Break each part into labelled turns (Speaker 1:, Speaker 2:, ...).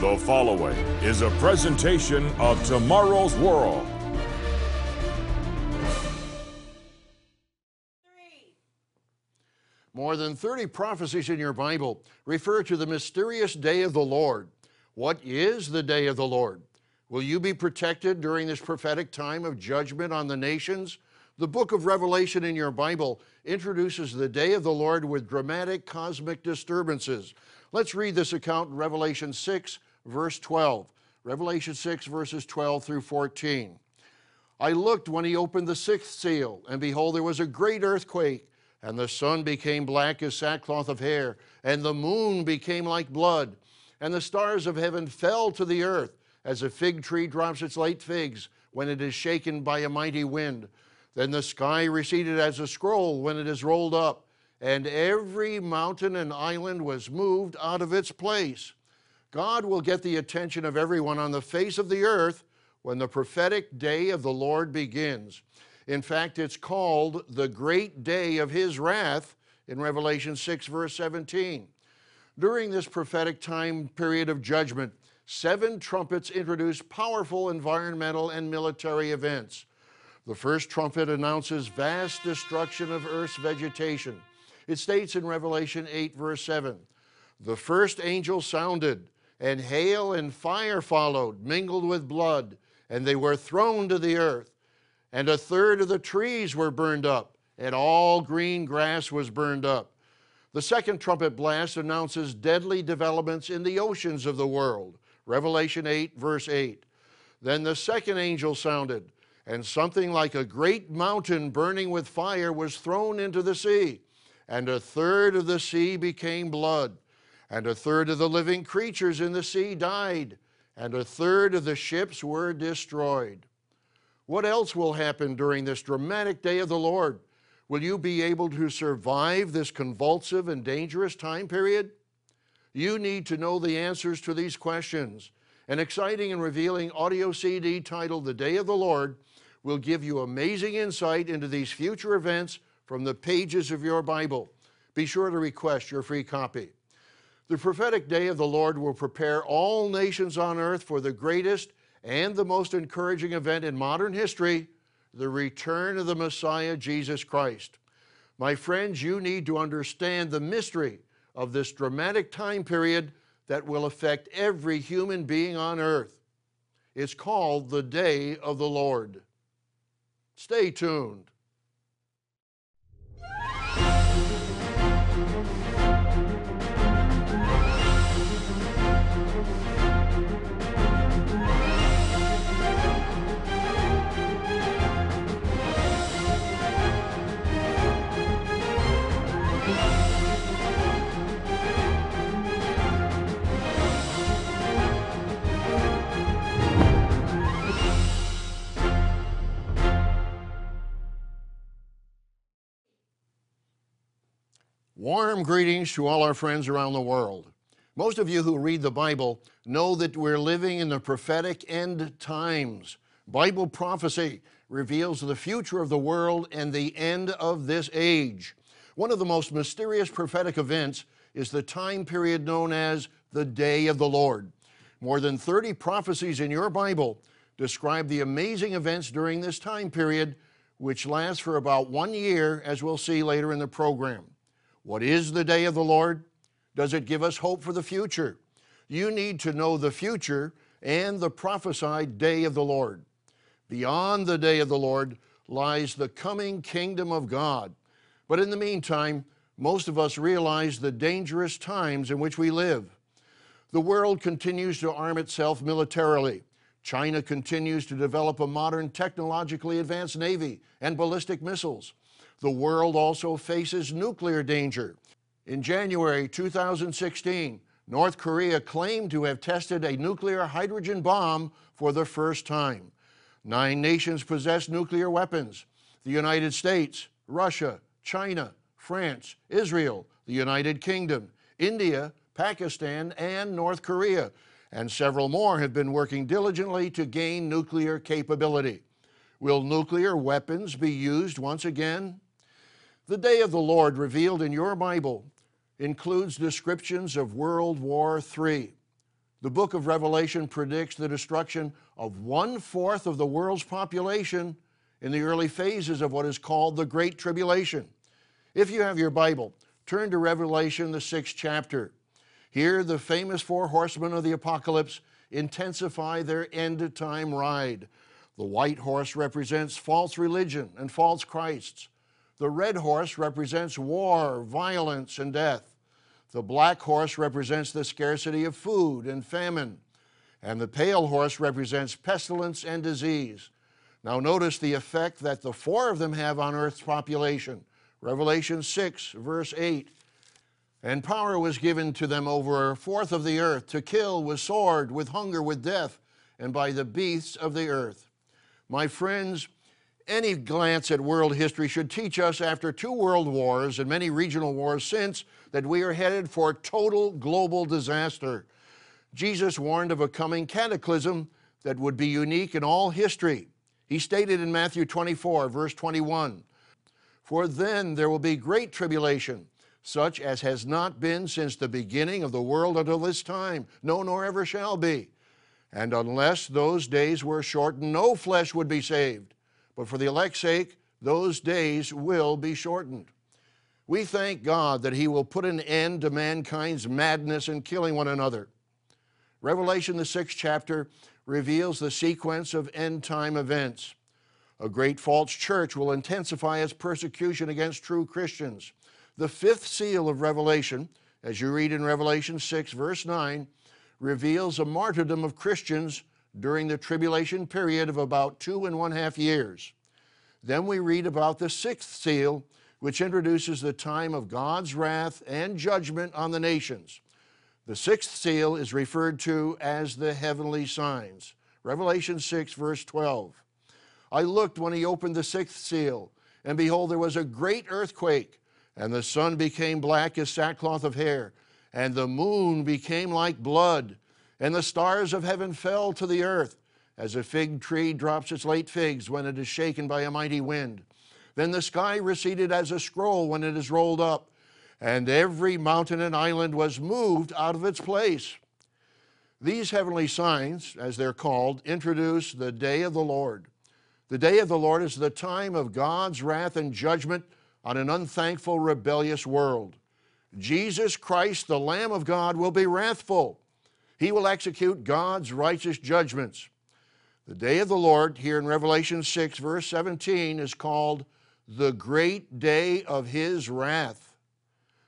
Speaker 1: The following is a presentation of Tomorrow's World.
Speaker 2: More than 30 prophecies in your Bible refer to the mysterious day of the Lord. What is the day of the Lord? Will you be protected during this prophetic time of judgment on the nations? The book of Revelation in your Bible introduces the day of the Lord with dramatic cosmic disturbances. Let's read this account in Revelation 6, verse 12. Revelation 6, verses 12 through 14. I looked when he opened the sixth seal, and behold, there was a great earthquake, and the sun became black as sackcloth of hair, and the moon became like blood, and the stars of heaven fell to the earth, as a fig tree drops its late figs when it is shaken by a mighty wind. Then the sky receded as a scroll when it is rolled up, and every mountain and island was moved out of its place. God will get the attention of everyone on the face of the earth when the prophetic day of the Lord begins. In fact, it's called the great day of his wrath in Revelation 6, verse 17. During this prophetic time period of judgment, seven trumpets introduce powerful environmental and military events. The first trumpet announces vast destruction of Earth's vegetation. It states in Revelation 8, verse 7 The first angel sounded, and hail and fire followed, mingled with blood, and they were thrown to the earth. And a third of the trees were burned up, and all green grass was burned up. The second trumpet blast announces deadly developments in the oceans of the world. Revelation 8, verse 8. Then the second angel sounded, and something like a great mountain burning with fire was thrown into the sea, and a third of the sea became blood, and a third of the living creatures in the sea died, and a third of the ships were destroyed. What else will happen during this dramatic day of the Lord? Will you be able to survive this convulsive and dangerous time period? You need to know the answers to these questions. An exciting and revealing audio CD titled The Day of the Lord will give you amazing insight into these future events from the pages of your Bible. Be sure to request your free copy. The prophetic day of the Lord will prepare all nations on earth for the greatest and the most encouraging event in modern history the return of the Messiah, Jesus Christ. My friends, you need to understand the mystery of this dramatic time period that will affect every human being on earth. It's called the Day of the Lord. Stay tuned. Warm greetings to all our friends around the world. Most of you who read the Bible know that we're living in the prophetic end times. Bible prophecy reveals the future of the world and the end of this age. One of the most mysterious prophetic events is the time period known as the Day of the Lord. More than 30 prophecies in your Bible describe the amazing events during this time period, which lasts for about one year, as we'll see later in the program. What is the day of the Lord? Does it give us hope for the future? You need to know the future and the prophesied day of the Lord. Beyond the day of the Lord lies the coming kingdom of God. But in the meantime, most of us realize the dangerous times in which we live. The world continues to arm itself militarily. China continues to develop a modern technologically advanced navy and ballistic missiles. The world also faces nuclear danger. In January 2016, North Korea claimed to have tested a nuclear hydrogen bomb for the first time. Nine nations possess nuclear weapons the United States, Russia, China, France, Israel, the United Kingdom, India, Pakistan, and North Korea, and several more have been working diligently to gain nuclear capability. Will nuclear weapons be used once again? The day of the Lord revealed in your Bible includes descriptions of World War III. The book of Revelation predicts the destruction of one fourth of the world's population in the early phases of what is called the Great Tribulation. If you have your Bible, turn to Revelation, the sixth chapter. Here, the famous four horsemen of the apocalypse intensify their end time ride. The white horse represents false religion and false Christs. The red horse represents war, violence, and death. The black horse represents the scarcity of food and famine. And the pale horse represents pestilence and disease. Now, notice the effect that the four of them have on Earth's population. Revelation 6, verse 8. And power was given to them over a fourth of the earth to kill with sword, with hunger, with death, and by the beasts of the earth. My friends, any glance at world history should teach us after two world wars and many regional wars since that we are headed for total global disaster. Jesus warned of a coming cataclysm that would be unique in all history. He stated in Matthew 24, verse 21, For then there will be great tribulation, such as has not been since the beginning of the world until this time, no, nor ever shall be. And unless those days were shortened, no flesh would be saved. But for the elect's sake, those days will be shortened. We thank God that He will put an end to mankind's madness in killing one another. Revelation, the sixth chapter, reveals the sequence of end time events. A great false church will intensify its persecution against true Christians. The fifth seal of Revelation, as you read in Revelation 6, verse 9, reveals a martyrdom of Christians during the tribulation period of about two and one half years. Then we read about the sixth seal, which introduces the time of God's wrath and judgment on the nations. The sixth seal is referred to as the heavenly signs. Revelation 6, verse 12. I looked when he opened the sixth seal, and behold, there was a great earthquake, and the sun became black as sackcloth of hair, and the moon became like blood, and the stars of heaven fell to the earth, as a fig tree drops its late figs when it is shaken by a mighty wind. Then the sky receded as a scroll when it is rolled up and every mountain and island was moved out of its place. These heavenly signs, as they're called, introduce the day of the Lord. The day of the Lord is the time of God's wrath and judgment on an unthankful, rebellious world. Jesus Christ, the Lamb of God, will be wrathful. He will execute God's righteous judgments. The day of the Lord, here in Revelation 6, verse 17, is called the great day of His wrath.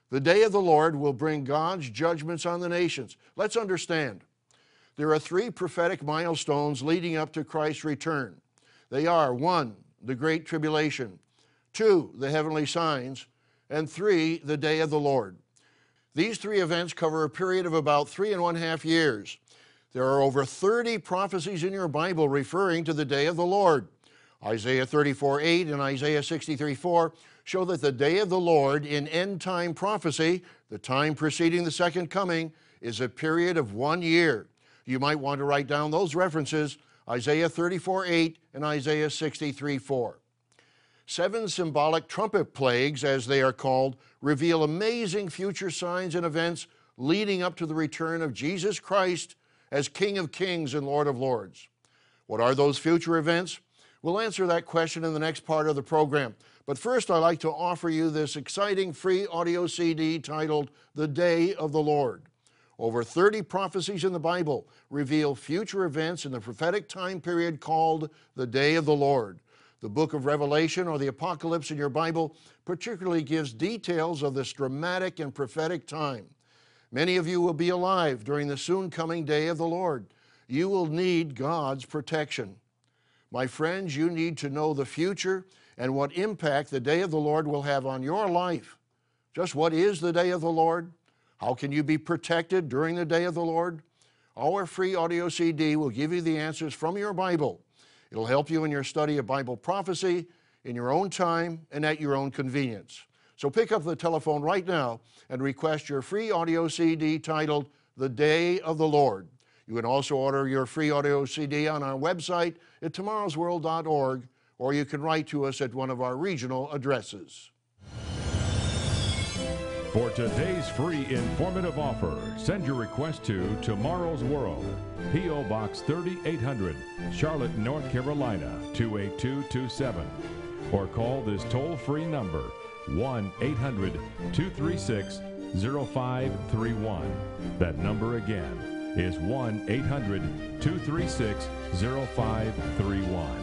Speaker 2: The day of the Lord will bring God's judgments on the nations. Let's understand. There are three prophetic milestones leading up to Christ's return. They are one, the Great Tribulation, two, the heavenly signs, and three, the day of the Lord. These three events cover a period of about three and one half years. There are over 30 prophecies in your Bible referring to the day of the Lord. Isaiah 34 8 and Isaiah 63 4 show that the day of the Lord in end time prophecy, the time preceding the second coming, is a period of one year. You might want to write down those references Isaiah 34 8 and Isaiah 63 4. Seven symbolic trumpet plagues, as they are called, reveal amazing future signs and events leading up to the return of Jesus Christ as King of Kings and Lord of Lords. What are those future events? We'll answer that question in the next part of the program. But first, I'd like to offer you this exciting free audio CD titled The Day of the Lord. Over 30 prophecies in the Bible reveal future events in the prophetic time period called the Day of the Lord. The book of Revelation or the Apocalypse in your Bible particularly gives details of this dramatic and prophetic time. Many of you will be alive during the soon coming day of the Lord. You will need God's protection. My friends, you need to know the future and what impact the day of the Lord will have on your life. Just what is the day of the Lord? How can you be protected during the day of the Lord? Our free audio CD will give you the answers from your Bible. It'll help you in your study of Bible prophecy in your own time and at your own convenience. So pick up the telephone right now and request your free audio CD titled The Day of the Lord. You can also order your free audio CD on our website at tomorrowsworld.org or you can write to us at one of our regional addresses.
Speaker 1: For today's free informative offer, send your request to Tomorrow's World, P.O. Box 3800, Charlotte, North Carolina 28227. Or call this toll free number 1 800 236 0531. That number again is 1 800 236 0531.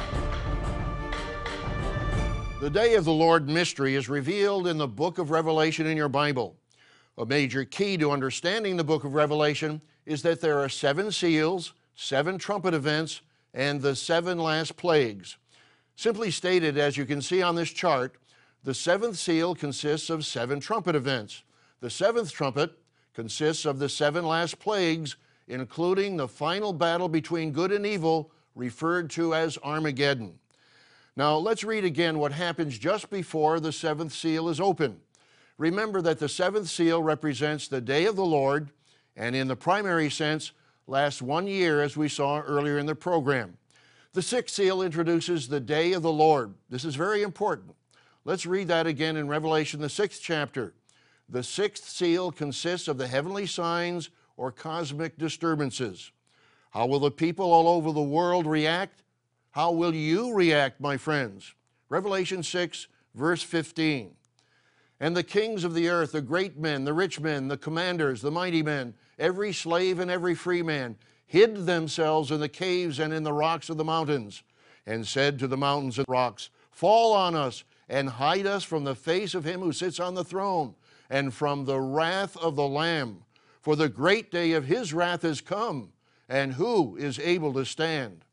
Speaker 2: The day of the Lord mystery is revealed in the book of Revelation in your Bible. A major key to understanding the book of Revelation is that there are seven seals, seven trumpet events, and the seven last plagues. Simply stated, as you can see on this chart, the seventh seal consists of seven trumpet events. The seventh trumpet consists of the seven last plagues, including the final battle between good and evil, referred to as Armageddon. Now, let's read again what happens just before the seventh seal is opened. Remember that the seventh seal represents the day of the Lord, and in the primary sense, lasts one year, as we saw earlier in the program. The sixth seal introduces the day of the Lord. This is very important. Let's read that again in Revelation, the sixth chapter. The sixth seal consists of the heavenly signs or cosmic disturbances. How will the people all over the world react? How will you react, my friends? Revelation 6, verse 15. And the kings of the earth, the great men, the rich men, the commanders, the mighty men, every slave and every free man, hid themselves in the caves and in the rocks of the mountains, and said to the mountains and rocks, Fall on us and hide us from the face of him who sits on the throne and from the wrath of the Lamb. For the great day of his wrath is come, and who is able to stand?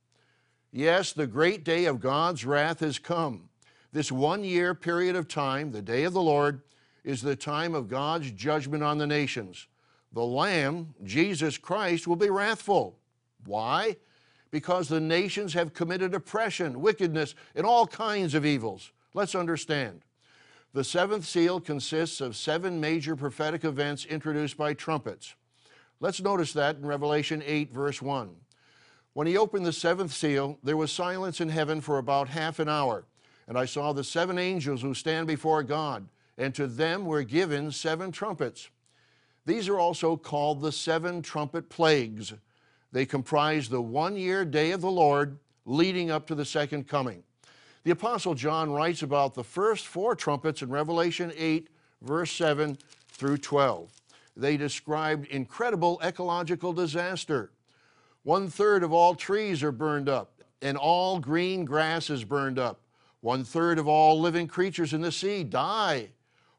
Speaker 2: Yes, the great day of God's wrath has come. This one year period of time, the day of the Lord, is the time of God's judgment on the nations. The Lamb, Jesus Christ, will be wrathful. Why? Because the nations have committed oppression, wickedness, and all kinds of evils. Let's understand. The seventh seal consists of seven major prophetic events introduced by trumpets. Let's notice that in Revelation 8, verse 1. When he opened the seventh seal, there was silence in heaven for about half an hour. And I saw the seven angels who stand before God, and to them were given seven trumpets. These are also called the seven trumpet plagues. They comprise the one year day of the Lord leading up to the second coming. The Apostle John writes about the first four trumpets in Revelation 8, verse 7 through 12. They described incredible ecological disaster. One third of all trees are burned up, and all green grass is burned up. One third of all living creatures in the sea die.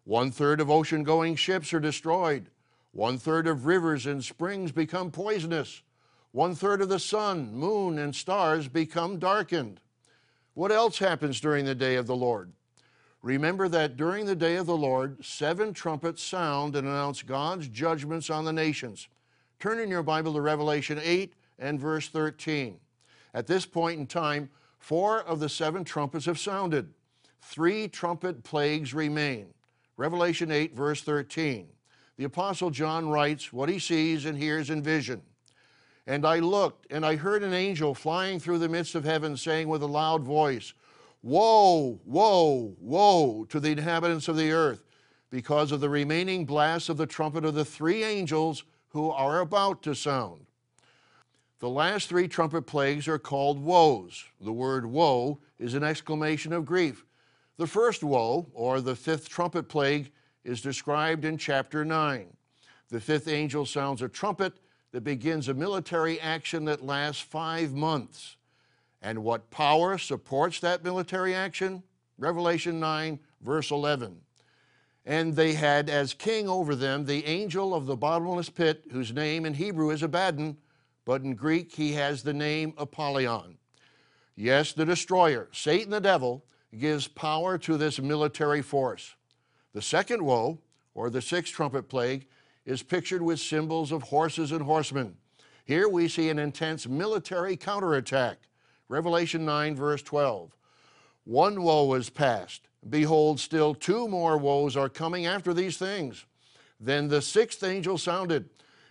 Speaker 2: One third of ocean going ships are destroyed. One third of rivers and springs become poisonous. One third of the sun, moon, and stars become darkened. What else happens during the day of the Lord? Remember that during the day of the Lord, seven trumpets sound and announce God's judgments on the nations. Turn in your Bible to Revelation 8 and verse 13. At this point in time, four of the seven trumpets have sounded. Three trumpet plagues remain. Revelation 8, verse 13. The Apostle John writes what he sees and hears in vision. And I looked, and I heard an angel flying through the midst of heaven, saying with a loud voice, Woe, woe, woe to the inhabitants of the earth, because of the remaining blasts of the trumpet of the three angels who are about to sound. The last three trumpet plagues are called woes. The word woe is an exclamation of grief. The first woe, or the fifth trumpet plague, is described in chapter 9. The fifth angel sounds a trumpet that begins a military action that lasts five months. And what power supports that military action? Revelation 9, verse 11. And they had as king over them the angel of the bottomless pit, whose name in Hebrew is Abaddon, but in Greek he has the name Apollyon. Yes, the destroyer, Satan the devil, gives power to this military force. The second woe, or the sixth trumpet plague, is pictured with symbols of horses and horsemen. Here we see an intense military counterattack. Revelation 9, verse 12. One woe is past. Behold, still two more woes are coming after these things. Then the sixth angel sounded,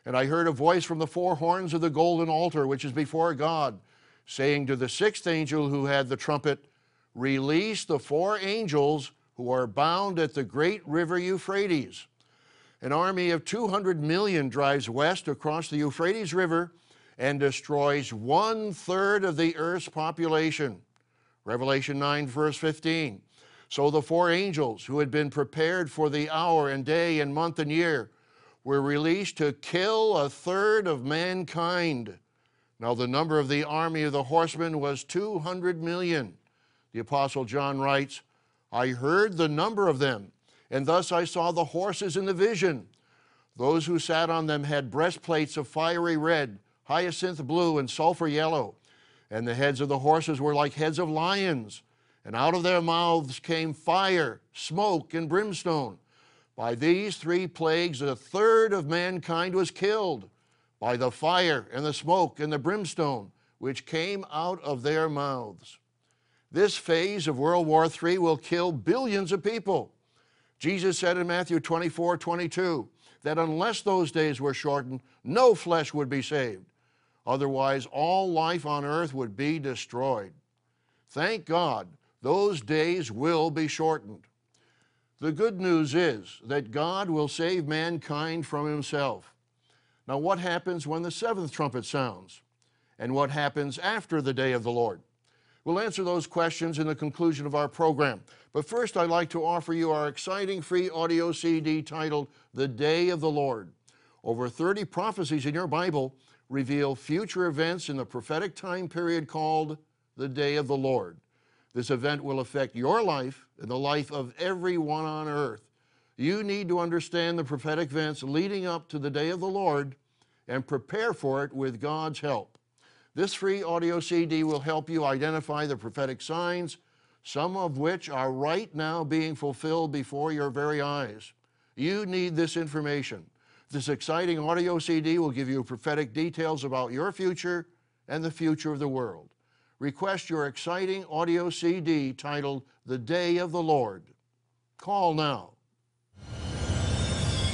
Speaker 2: and I heard a voice from the four horns of the golden altar, which is before God, saying to the sixth angel who had the trumpet, Release the four angels who are bound at the great river Euphrates. An army of 200 million drives west across the Euphrates River and destroys one third of the earth's population. Revelation 9, verse 15. So the four angels who had been prepared for the hour and day and month and year were released to kill a third of mankind. Now the number of the army of the horsemen was 200 million. The Apostle John writes, I heard the number of them, and thus I saw the horses in the vision. Those who sat on them had breastplates of fiery red, hyacinth blue, and sulfur yellow, and the heads of the horses were like heads of lions and out of their mouths came fire, smoke, and brimstone. By these three plagues, a third of mankind was killed by the fire and the smoke and the brimstone which came out of their mouths. This phase of World War III will kill billions of people. Jesus said in Matthew 24 22 that unless those days were shortened, no flesh would be saved. Otherwise, all life on earth would be destroyed. Thank God those days will be shortened. The good news is that God will save mankind from himself. Now, what happens when the seventh trumpet sounds? And what happens after the day of the Lord? We'll answer those questions in the conclusion of our program. But first, I'd like to offer you our exciting free audio CD titled The Day of the Lord. Over 30 prophecies in your Bible reveal future events in the prophetic time period called the Day of the Lord. This event will affect your life and the life of everyone on earth. You need to understand the prophetic events leading up to the day of the Lord and prepare for it with God's help. This free audio CD will help you identify the prophetic signs, some of which are right now being fulfilled before your very eyes. You need this information. This exciting audio CD will give you prophetic details about your future and the future of the world request your exciting audio CD titled The Day of the Lord. Call now.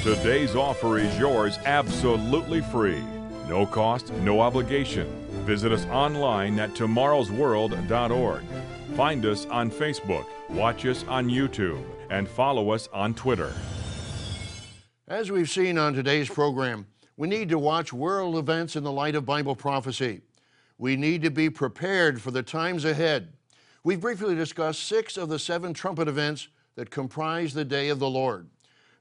Speaker 1: Today's offer is yours absolutely free. No cost, no obligation. Visit us online at tomorrowsworld.org. Find us on Facebook, watch us on YouTube, and follow us on Twitter.
Speaker 2: As we've seen on today's program, we need to watch world events in the light of Bible prophecy. We need to be prepared for the times ahead. We've briefly discussed six of the seven trumpet events that comprise the day of the Lord.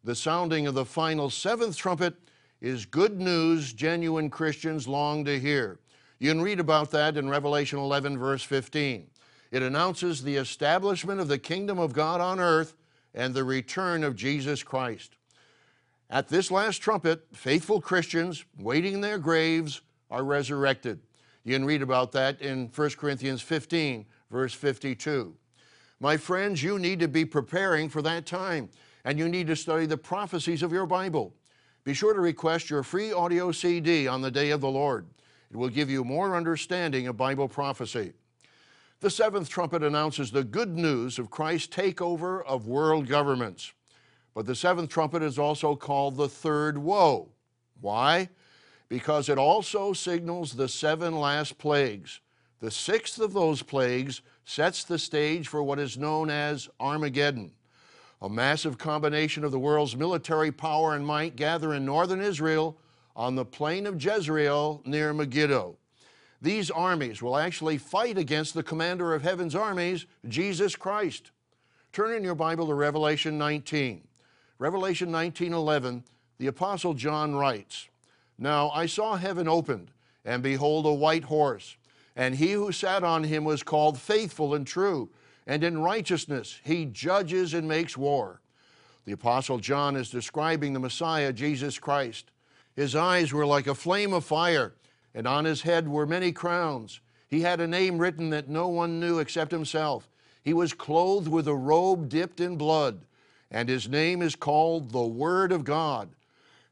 Speaker 2: The sounding of the final seventh trumpet is good news genuine Christians long to hear. You can read about that in Revelation 11, verse 15. It announces the establishment of the kingdom of God on earth and the return of Jesus Christ. At this last trumpet, faithful Christians waiting in their graves are resurrected. You can read about that in 1 Corinthians 15, verse 52. My friends, you need to be preparing for that time, and you need to study the prophecies of your Bible. Be sure to request your free audio CD on the day of the Lord. It will give you more understanding of Bible prophecy. The seventh trumpet announces the good news of Christ's takeover of world governments. But the seventh trumpet is also called the third woe. Why? Because it also signals the seven last plagues. The sixth of those plagues sets the stage for what is known as Armageddon. A massive combination of the world's military power and might gather in northern Israel on the plain of Jezreel near Megiddo. These armies will actually fight against the commander of heaven's armies, Jesus Christ. Turn in your Bible to Revelation 19. Revelation 19:11, the apostle John writes, now I saw heaven opened, and behold, a white horse. And he who sat on him was called faithful and true, and in righteousness he judges and makes war. The Apostle John is describing the Messiah, Jesus Christ. His eyes were like a flame of fire, and on his head were many crowns. He had a name written that no one knew except himself. He was clothed with a robe dipped in blood, and his name is called the Word of God.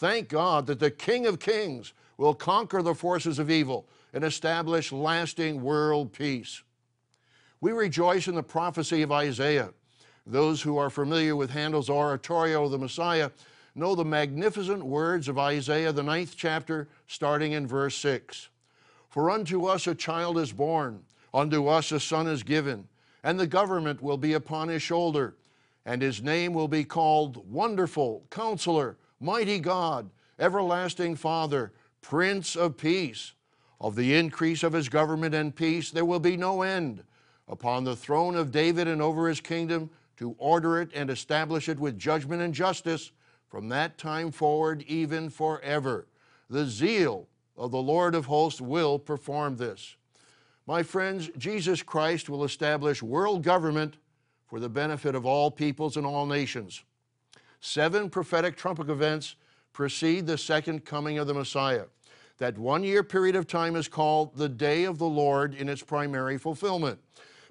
Speaker 2: Thank God that the King of Kings will conquer the forces of evil and establish lasting world peace. We rejoice in the prophecy of Isaiah. Those who are familiar with Handel's oratorio the Messiah know the magnificent words of Isaiah, the ninth chapter, starting in verse 6. For unto us a child is born, unto us a son is given, and the government will be upon his shoulder, and his name will be called Wonderful, Counselor, Mighty God, Everlasting Father, Prince of Peace. Of the increase of his government and peace there will be no end upon the throne of David and over his kingdom to order it and establish it with judgment and justice from that time forward, even forever. The zeal of the Lord of hosts will perform this. My friends, Jesus Christ will establish world government for the benefit of all peoples and all nations. Seven prophetic trumpet events precede the second coming of the Messiah. That one year period of time is called the day of the Lord in its primary fulfillment.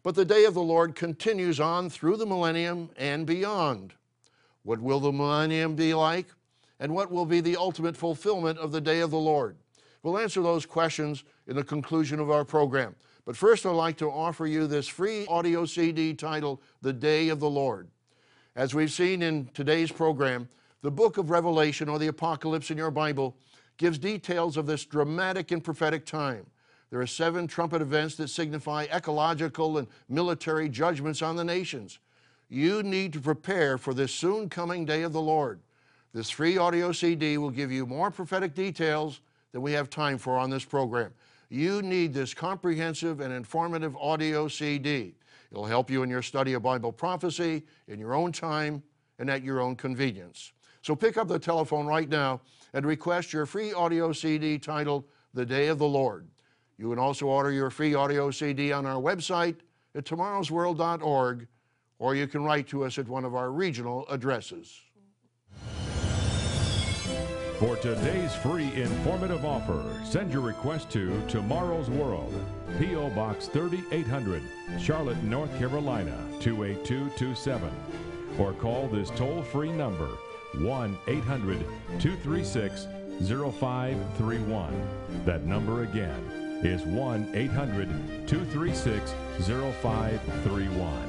Speaker 2: But the day of the Lord continues on through the millennium and beyond. What will the millennium be like? And what will be the ultimate fulfillment of the day of the Lord? We'll answer those questions in the conclusion of our program. But first, I'd like to offer you this free audio CD titled The Day of the Lord. As we've seen in today's program, the book of Revelation or the Apocalypse in your Bible gives details of this dramatic and prophetic time. There are seven trumpet events that signify ecological and military judgments on the nations. You need to prepare for this soon coming day of the Lord. This free audio CD will give you more prophetic details than we have time for on this program. You need this comprehensive and informative audio CD. It'll help you in your study of Bible prophecy, in your own time, and at your own convenience. So pick up the telephone right now and request your free audio CD titled The Day of the Lord. You can also order your free audio CD on our website at tomorrowsworld.org, or you can write to us at one of our regional addresses.
Speaker 1: For today's free informative offer, send your request to Tomorrow's World, P.O. Box 3800, Charlotte, North Carolina 28227, or call this toll free number 1 800 236 0531. That number again is 1 800 236 0531.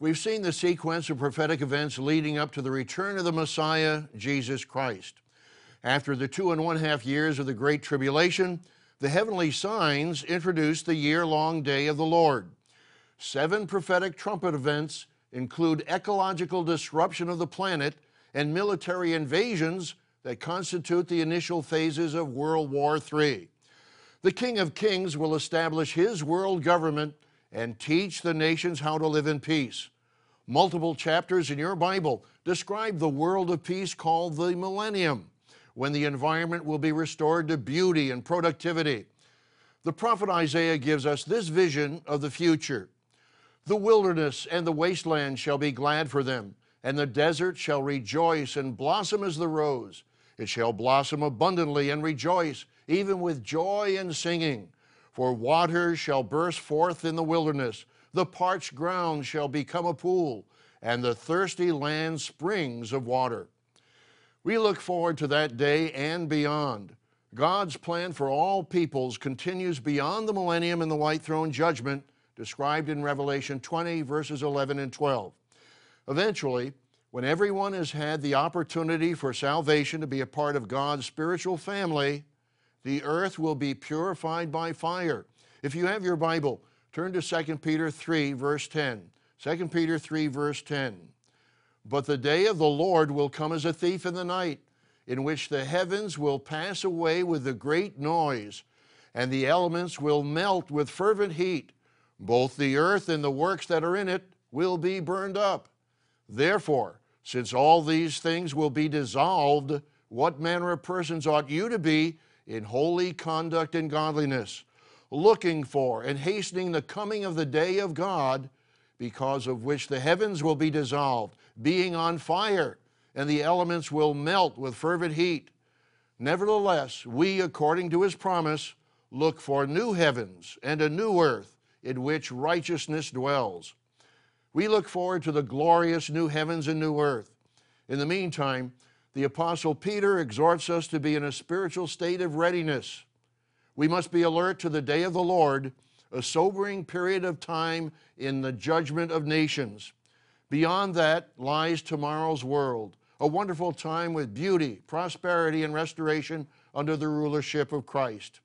Speaker 2: we've seen the sequence of prophetic events leading up to the return of the Messiah, Jesus Christ. After the two and one half years of the Great Tribulation, the heavenly signs introduced the year long day of the Lord. Seven prophetic trumpet events include ecological disruption of the planet and military invasions that constitute the initial phases of World War III. The King of Kings will establish his world government and teach the nations how to live in peace. Multiple chapters in your Bible describe the world of peace called the millennium when the environment will be restored to beauty and productivity. The prophet Isaiah gives us this vision of the future. The wilderness and the wasteland shall be glad for them, and the desert shall rejoice and blossom as the rose. It shall blossom abundantly and rejoice, even with joy and singing. For waters shall burst forth in the wilderness, the parched ground shall become a pool, and the thirsty land springs of water. We look forward to that day and beyond. God's plan for all peoples continues beyond the millennium and the white throne judgment described in Revelation 20, verses 11 and 12. Eventually, when everyone has had the opportunity for salvation to be a part of God's spiritual family, the earth will be purified by fire. If you have your Bible, turn to 2 Peter 3, verse 10. 2 Peter 3, verse 10. But the day of the Lord will come as a thief in the night, in which the heavens will pass away with a great noise, and the elements will melt with fervent heat. Both the earth and the works that are in it will be burned up. Therefore, since all these things will be dissolved, what manner of persons ought you to be in holy conduct and godliness, looking for and hastening the coming of the day of God, because of which the heavens will be dissolved, being on fire, and the elements will melt with fervent heat. Nevertheless, we, according to his promise, look for new heavens and a new earth in which righteousness dwells. We look forward to the glorious new heavens and new earth. In the meantime, the Apostle Peter exhorts us to be in a spiritual state of readiness. We must be alert to the day of the Lord, a sobering period of time in the judgment of nations. Beyond that lies tomorrow's world, a wonderful time with beauty, prosperity, and restoration under the rulership of Christ.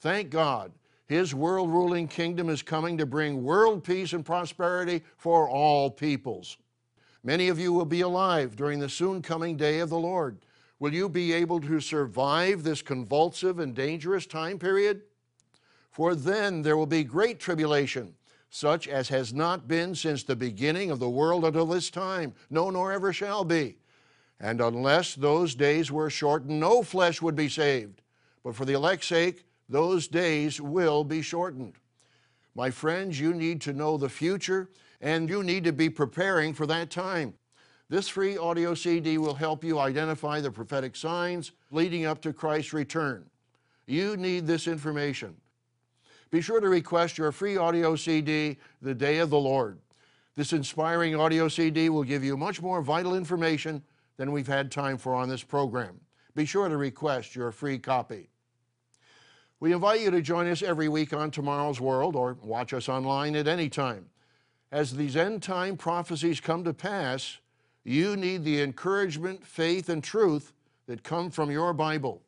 Speaker 2: Thank God, His world ruling kingdom is coming to bring world peace and prosperity for all peoples. Many of you will be alive during the soon coming day of the Lord. Will you be able to survive this convulsive and dangerous time period? For then there will be great tribulation such as has not been since the beginning of the world until this time, no, nor ever shall be. And unless those days were shortened, no flesh would be saved. But for the elect's sake, those days will be shortened. My friends, you need to know the future and you need to be preparing for that time. This free audio CD will help you identify the prophetic signs leading up to Christ's return. You need this information. Be sure to request your free audio CD, The Day of the Lord. This inspiring audio CD will give you much more vital information than we've had time for on this program. Be sure to request your free copy. We invite you to join us every week on Tomorrow's World or watch us online at any time. As these end time prophecies come to pass, you need the encouragement, faith, and truth that come from your Bible.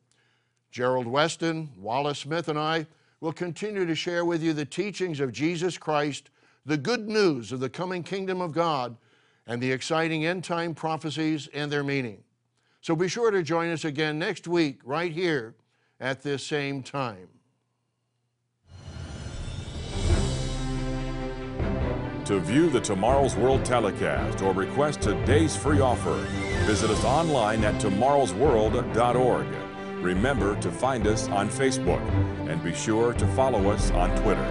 Speaker 2: Gerald Weston, Wallace Smith, and I will continue to share with you the teachings of Jesus Christ, the good news of the coming kingdom of God, and the exciting end time prophecies and their meaning. So be sure to join us again next week, right here at this same time.
Speaker 1: To view the Tomorrow's World telecast or request today's free offer, visit us online at tomorrowsworld.org. Remember to find us on Facebook and be sure to follow us on Twitter.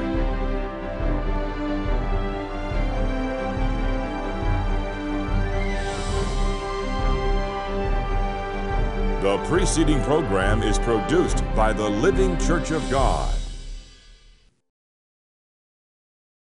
Speaker 1: The preceding program is produced by the Living Church of God.